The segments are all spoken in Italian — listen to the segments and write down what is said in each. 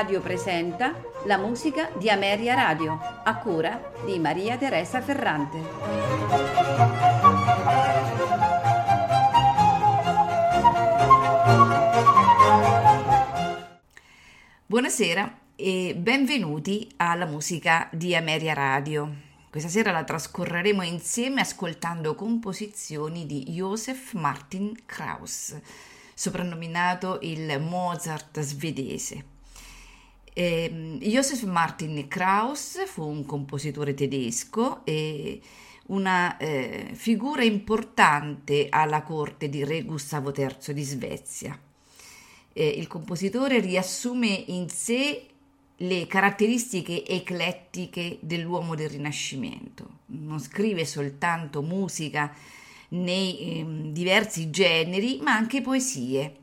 Radio presenta la musica di Ameria Radio, a cura di Maria Teresa Ferrante. Buonasera e benvenuti alla musica di Ameria Radio. Questa sera la trascorreremo insieme ascoltando composizioni di Josef Martin Krauss, soprannominato il Mozart svedese. Eh, Josef Martin Krauss fu un compositore tedesco e una eh, figura importante alla corte di Re Gustavo III di Svezia. Eh, il compositore riassume in sé le caratteristiche eclettiche dell'uomo del Rinascimento. Non scrive soltanto musica nei eh, diversi generi, ma anche poesie.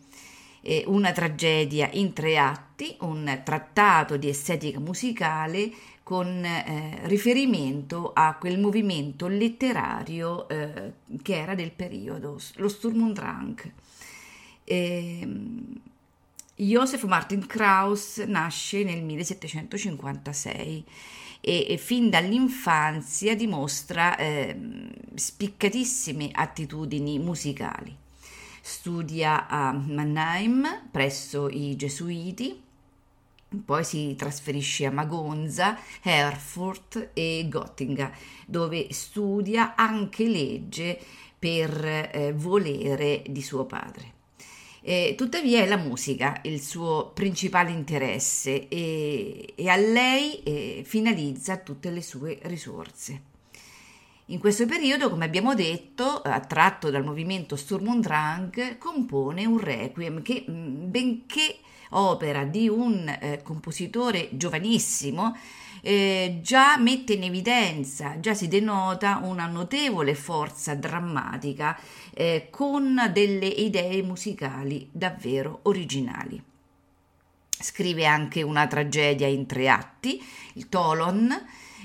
Eh, una tragedia in tre atti, un trattato di estetica musicale con eh, riferimento a quel movimento letterario eh, che era del periodo, lo Sturm und Drang. Ehm, Joseph Martin Krauss nasce nel 1756 e, e fin dall'infanzia dimostra eh, spiccatissime attitudini musicali. Studia a Mannheim presso i Gesuiti, poi si trasferisce a Magonza, Erfurt e Gottinga, dove studia anche legge per eh, volere di suo padre. Eh, tuttavia è la musica il suo principale interesse e, e a lei eh, finalizza tutte le sue risorse. In questo periodo, come abbiamo detto, attratto dal movimento Sturm und Drang, compone un requiem che, mm, benché opera di un eh, compositore giovanissimo, eh, già mette in evidenza, già si denota una notevole forza drammatica eh, con delle idee musicali davvero originali. Scrive anche una tragedia in tre atti, il Tolon,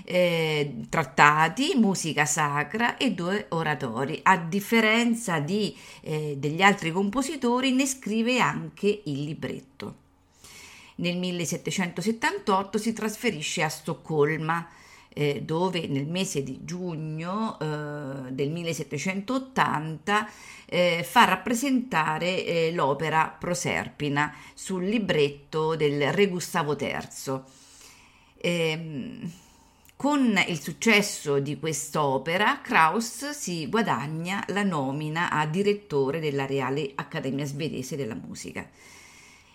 eh, trattati, musica sacra e due oratori. A differenza di, eh, degli altri compositori, ne scrive anche il libretto. Nel 1778 si trasferisce a Stoccolma, eh, dove nel mese di giugno eh, del 1780 eh, fa rappresentare eh, l'opera Proserpina sul libretto del Re Gustavo III. Con il successo di quest'opera, Krauss si guadagna la nomina a direttore della Reale Accademia Svedese della Musica.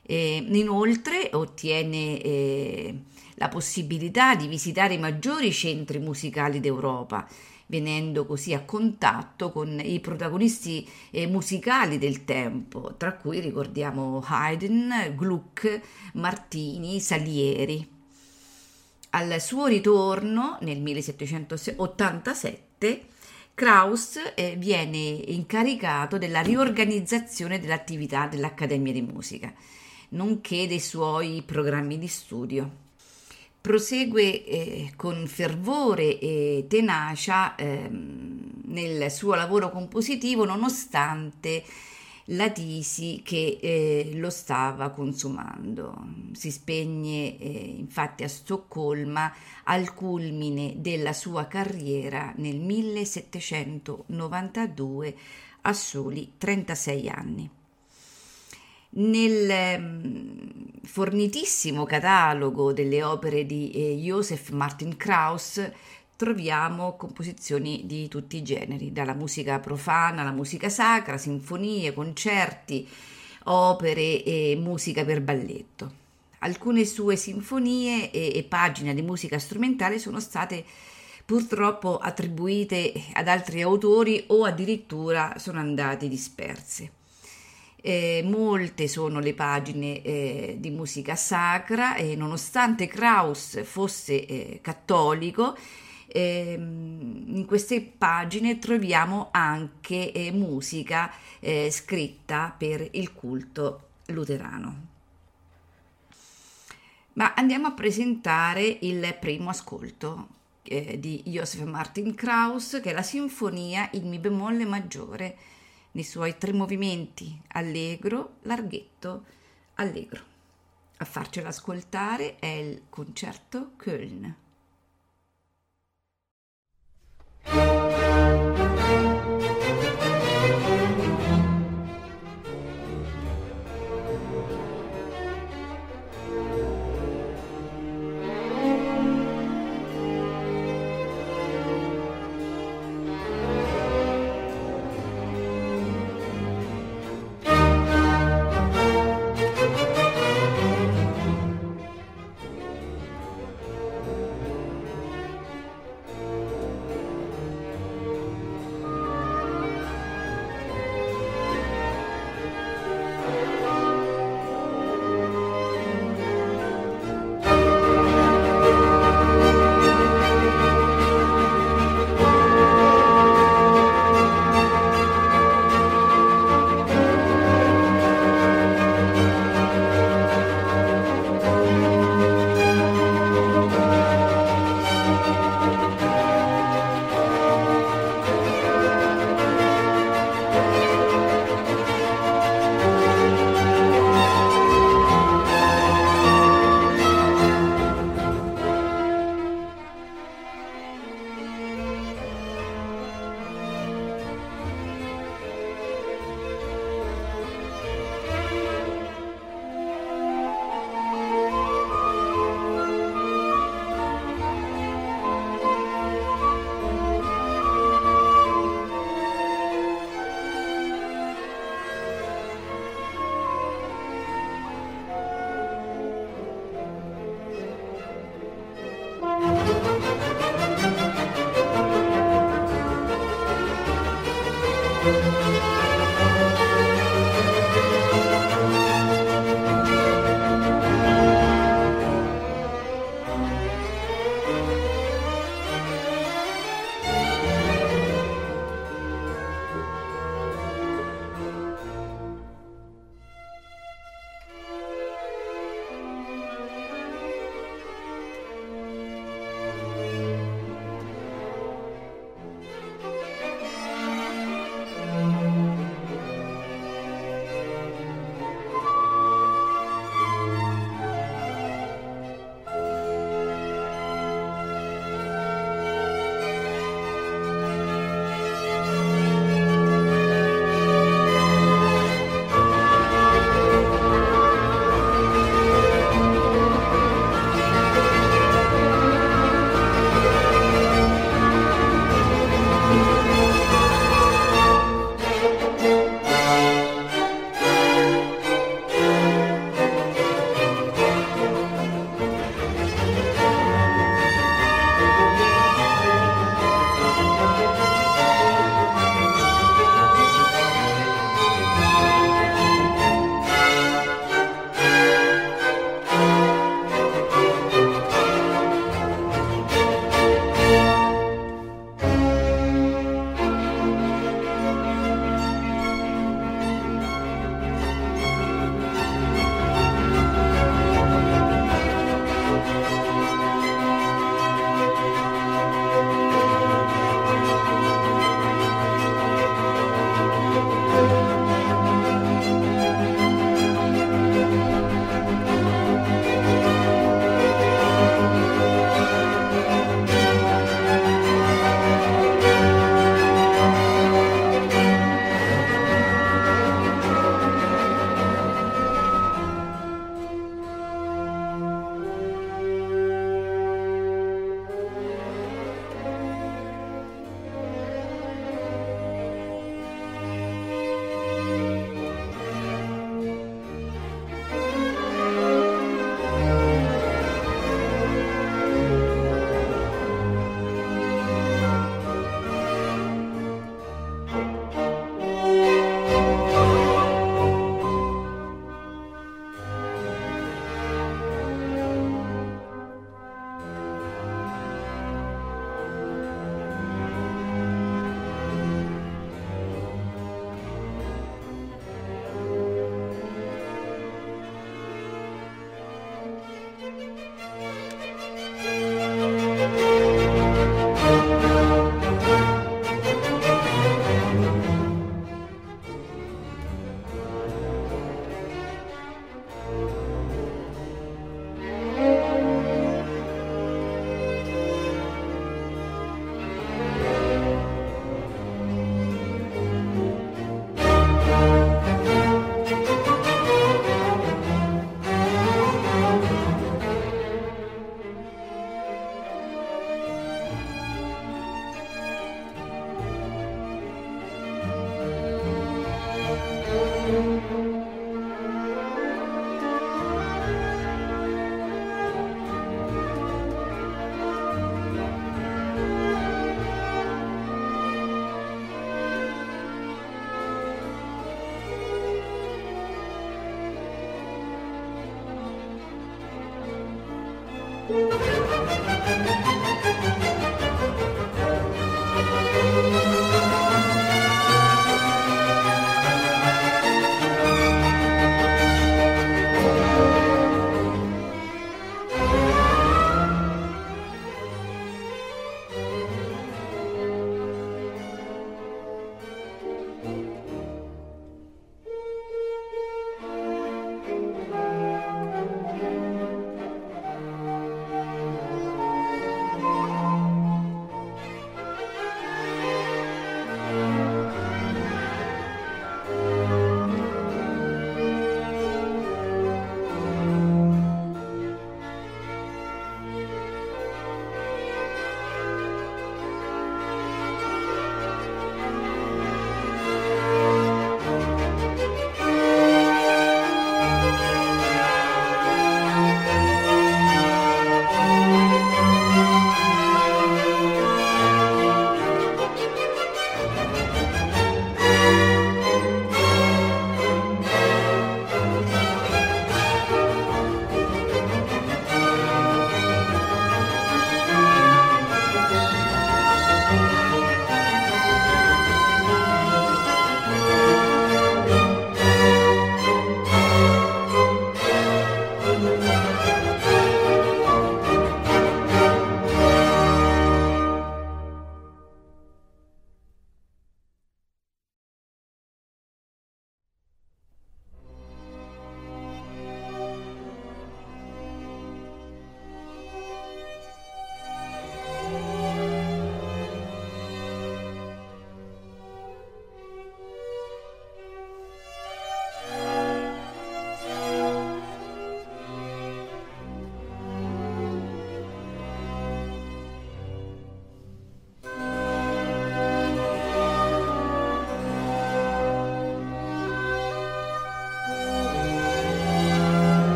Eh, inoltre ottiene eh, la possibilità di visitare i maggiori centri musicali d'Europa, venendo così a contatto con i protagonisti eh, musicali del tempo, tra cui ricordiamo Haydn, Gluck, Martini, Salieri. Al suo ritorno nel 1787 Krauss eh, viene incaricato della riorganizzazione dell'attività dell'Accademia di Musica nonché dei suoi programmi di studio. Prosegue eh, con fervore e tenacia eh, nel suo lavoro compositivo nonostante la tisi che eh, lo stava consumando. Si spegne eh, infatti a Stoccolma al culmine della sua carriera nel 1792 a soli 36 anni. Nel mm, fornitissimo catalogo delle opere di eh, Joseph Martin Krauss troviamo composizioni di tutti i generi, dalla musica profana alla musica sacra, sinfonie, concerti, opere e musica per balletto. Alcune sue sinfonie e, e pagine di musica strumentale sono state purtroppo attribuite ad altri autori o addirittura sono andate disperse. Eh, molte sono le pagine eh, di musica sacra e nonostante Krauss fosse eh, cattolico, ehm, in queste pagine troviamo anche eh, musica eh, scritta per il culto luterano. Ma andiamo a presentare il primo ascolto eh, di Joseph Martin Krauss, che è la sinfonia in Mi bemolle maggiore nei suoi tre movimenti, allegro, larghetto, allegro. A farcela ascoltare è il concerto Köln. Thank you.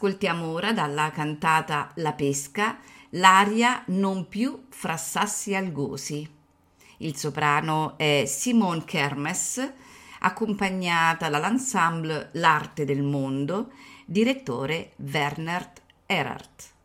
Ascoltiamo ora dalla cantata La pesca l'aria Non più fra sassi algosi. Il soprano è Simone Kermes, accompagnata dall'ensemble L'arte del mondo, direttore Werner Erhardt.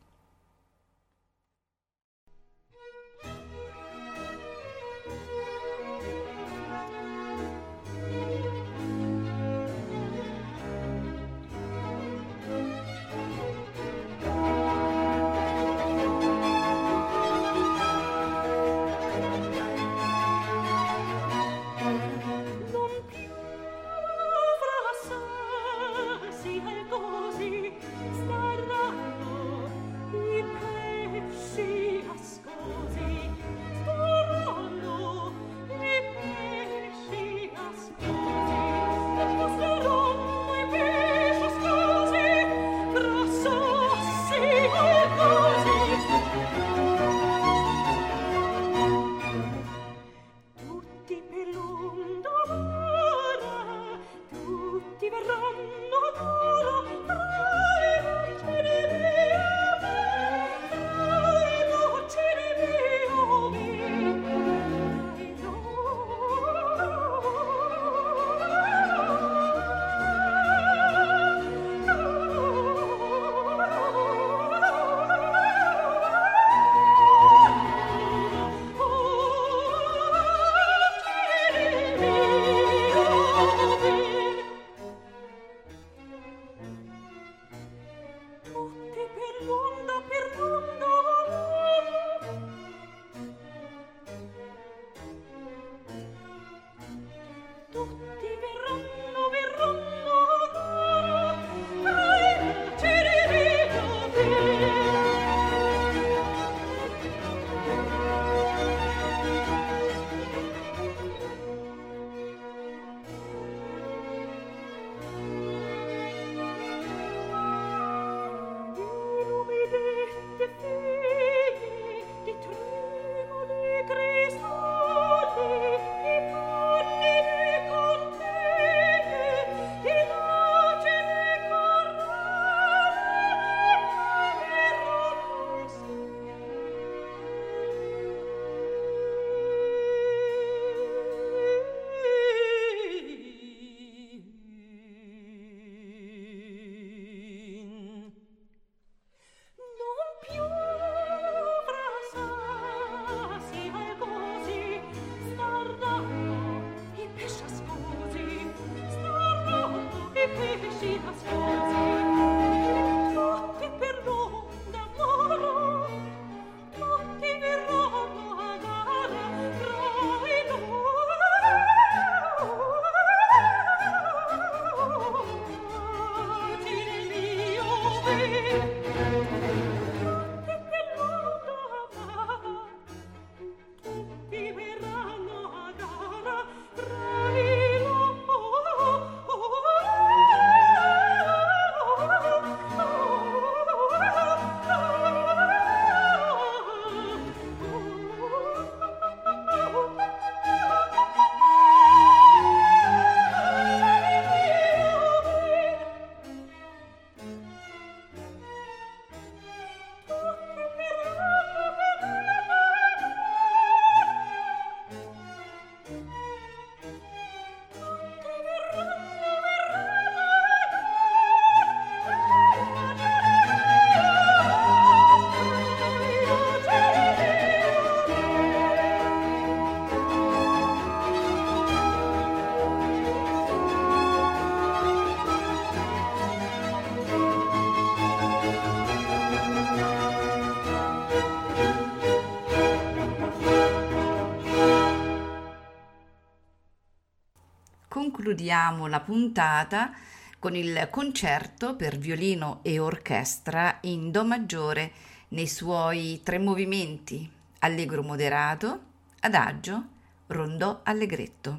Concludiamo la puntata con il concerto per violino e orchestra in Do maggiore nei suoi tre movimenti, allegro moderato, adagio, rondò allegretto.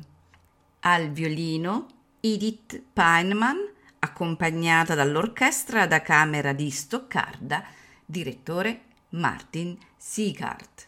Al violino Edith Peinman, accompagnata dall'orchestra da camera di Stoccarda, direttore Martin Siegart.